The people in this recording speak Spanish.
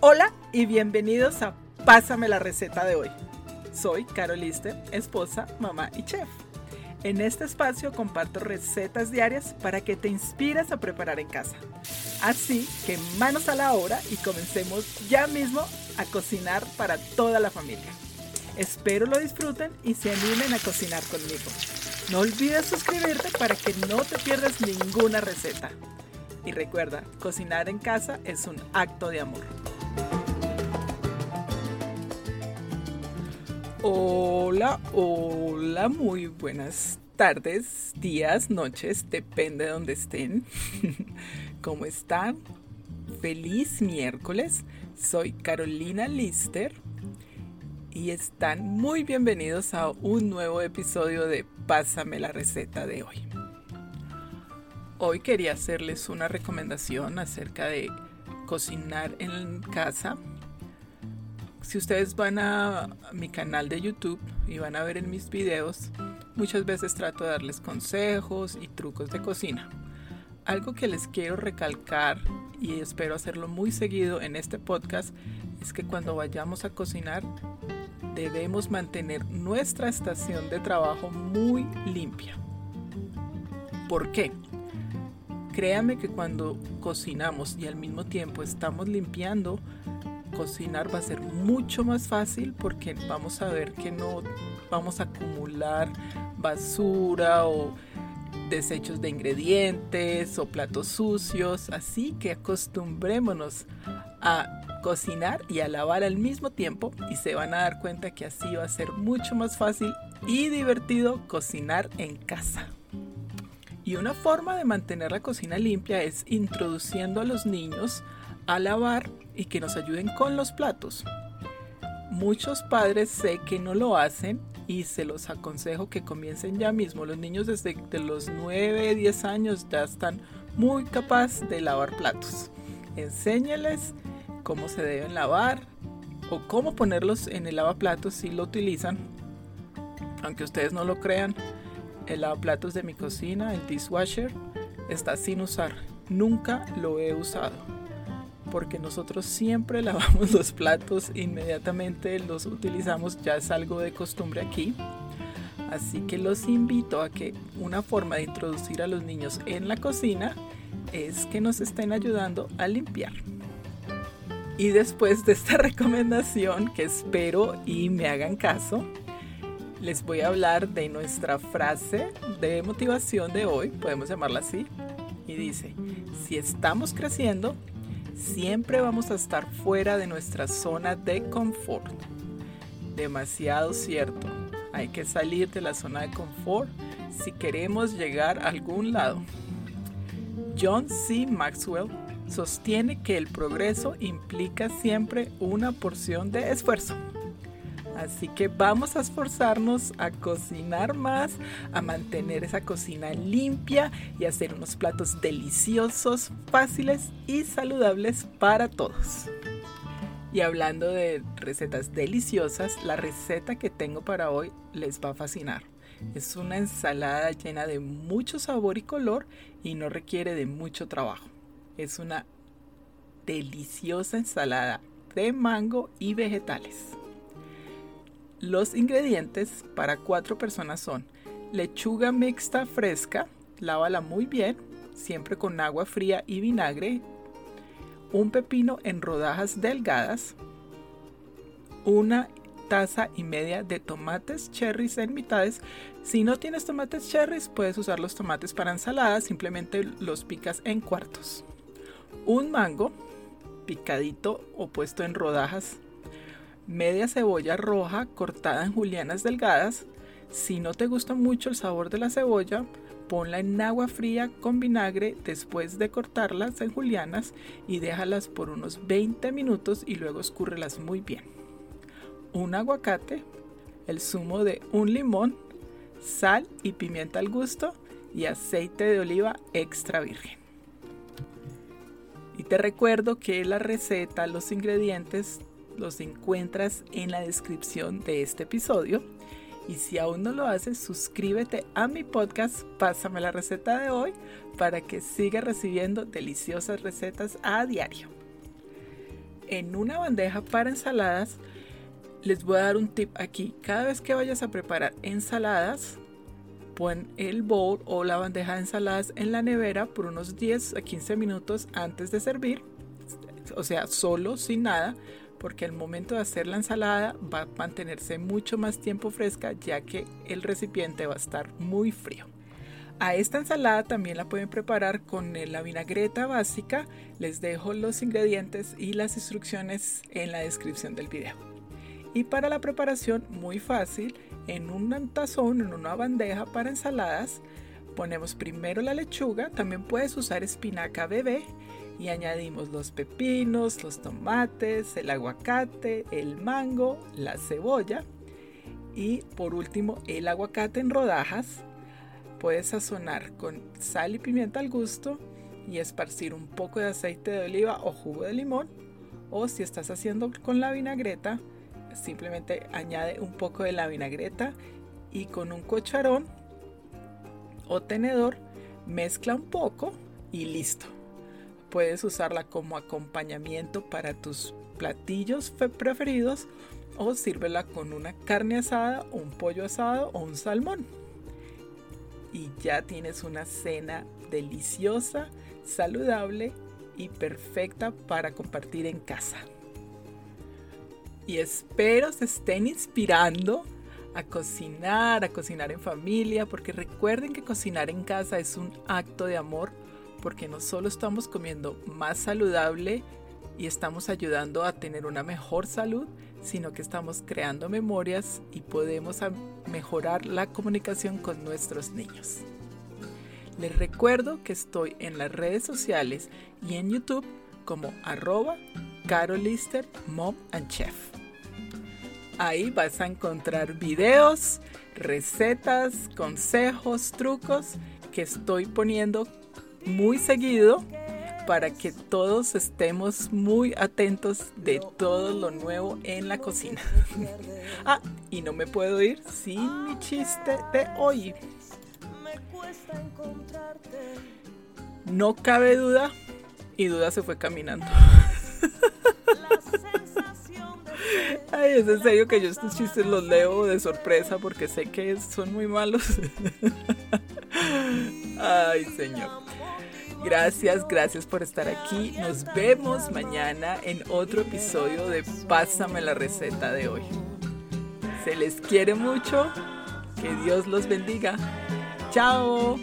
Hola y bienvenidos a Pásame la receta de hoy. Soy Carol Lister, esposa, mamá y chef. En este espacio comparto recetas diarias para que te inspires a preparar en casa. Así que manos a la obra y comencemos ya mismo a cocinar para toda la familia. Espero lo disfruten y se animen a cocinar conmigo. No olvides suscribirte para que no te pierdas ninguna receta. Y recuerda, cocinar en casa es un acto de amor. Hola, hola, muy buenas tardes, días, noches, depende de donde estén. ¿Cómo están? Feliz miércoles. Soy Carolina Lister y están muy bienvenidos a un nuevo episodio de Pásame la receta de hoy. Hoy quería hacerles una recomendación acerca de cocinar en casa si ustedes van a mi canal de YouTube y van a ver en mis videos, muchas veces trato de darles consejos y trucos de cocina. Algo que les quiero recalcar y espero hacerlo muy seguido en este podcast es que cuando vayamos a cocinar debemos mantener nuestra estación de trabajo muy limpia. ¿Por qué? Créame que cuando cocinamos y al mismo tiempo estamos limpiando, cocinar va a ser mucho más fácil porque vamos a ver que no vamos a acumular basura o desechos de ingredientes o platos sucios. Así que acostumbrémonos a cocinar y a lavar al mismo tiempo y se van a dar cuenta que así va a ser mucho más fácil y divertido cocinar en casa. Y una forma de mantener la cocina limpia es introduciendo a los niños a lavar y que nos ayuden con los platos. Muchos padres sé que no lo hacen y se los aconsejo que comiencen ya mismo. Los niños desde los 9, 10 años ya están muy capaces de lavar platos. Enséñales cómo se deben lavar o cómo ponerlos en el lavaplatos si lo utilizan. Aunque ustedes no lo crean, el lavaplatos de mi cocina, el dishwasher, está sin usar. Nunca lo he usado porque nosotros siempre lavamos los platos inmediatamente los utilizamos, ya es algo de costumbre aquí. Así que los invito a que una forma de introducir a los niños en la cocina es que nos estén ayudando a limpiar. Y después de esta recomendación, que espero y me hagan caso, les voy a hablar de nuestra frase de motivación de hoy, podemos llamarla así. Y dice, si estamos creciendo, siempre vamos a estar fuera de nuestra zona de confort. Demasiado cierto. Hay que salir de la zona de confort si queremos llegar a algún lado. John C. Maxwell sostiene que el progreso implica siempre una porción de esfuerzo. Así que vamos a esforzarnos a cocinar más, a mantener esa cocina limpia y hacer unos platos deliciosos, fáciles y saludables para todos. Y hablando de recetas deliciosas, la receta que tengo para hoy les va a fascinar. Es una ensalada llena de mucho sabor y color y no requiere de mucho trabajo. Es una deliciosa ensalada de mango y vegetales. Los ingredientes para cuatro personas son lechuga mixta fresca, lávala muy bien, siempre con agua fría y vinagre, un pepino en rodajas delgadas, una taza y media de tomates cherries en mitades. Si no tienes tomates cherries, puedes usar los tomates para ensalada, simplemente los picas en cuartos. Un mango picadito o puesto en rodajas media cebolla roja cortada en julianas delgadas. Si no te gusta mucho el sabor de la cebolla, ponla en agua fría con vinagre después de cortarlas en julianas y déjalas por unos 20 minutos y luego escúrrelas muy bien. Un aguacate, el zumo de un limón, sal y pimienta al gusto y aceite de oliva extra virgen. Y te recuerdo que la receta, los ingredientes los encuentras en la descripción de este episodio Y si aún no lo haces, suscríbete a mi podcast, pásame la receta de hoy, para que sigas recibiendo deliciosas recetas a diario. En una bandeja para ensaladas, les voy a dar un tip aquí. Cada vez que vayas a preparar ensaladas, pon el bowl o la bandeja de ensaladas en la nevera por unos 10 a 15 minutos antes de servir. O sea, solo, sin nada, porque al momento de hacer la ensalada va a mantenerse mucho más tiempo fresca ya que el recipiente va a estar muy frío. A esta ensalada también la pueden preparar con la vinagreta básica. Les dejo los ingredientes y las instrucciones en la descripción del video. Y para la preparación muy fácil, en un tazón, en una bandeja para ensaladas, ponemos primero la lechuga, también puedes usar espinaca bebé y añadimos los pepinos, los tomates, el aguacate, el mango, la cebolla y por último el aguacate en rodajas Puedes sazonar con sal y pimienta al gusto y esparcir un poco de aceite de oliva o jugo de limón. O si estás haciendo con la vinagreta, simplemente añade un poco de la vinagreta y con un cucharón o tenedor mezcla un poco y listo. Puedes usarla como acompañamiento para tus platillos preferidos o sírvela con una carne asada, un pollo asado o un salmón y ya tienes una cena deliciosa, saludable y perfecta para compartir en casa. Y espero se estén inspirando a cocinar, a cocinar en familia, porque recuerden que cocinar en casa es un acto de amor, porque no solo estamos comiendo más saludable y estamos ayudando a tener una mejor salud, sino que estamos creando memorias y podemos mejorar la comunicación con nuestros niños. Les recuerdo que estoy en las redes sociales y en YouTube como arroba carolister mom chef. Ahí vas a encontrar videos, recetas, consejos, trucos que estoy poniendo muy seguido para que todos estemos muy atentos de todo lo nuevo en la cocina. ah, y no me puedo ir sin mi chiste de hoy. No cabe duda, y duda se fue caminando. Ay, es en serio que yo estos chistes los leo de sorpresa porque sé que son muy malos. Ay, señor. Gracias, gracias por estar aquí. Nos vemos mañana en otro episodio de Pásame la receta de hoy. Se les quiere mucho. Que Dios los bendiga. Chao.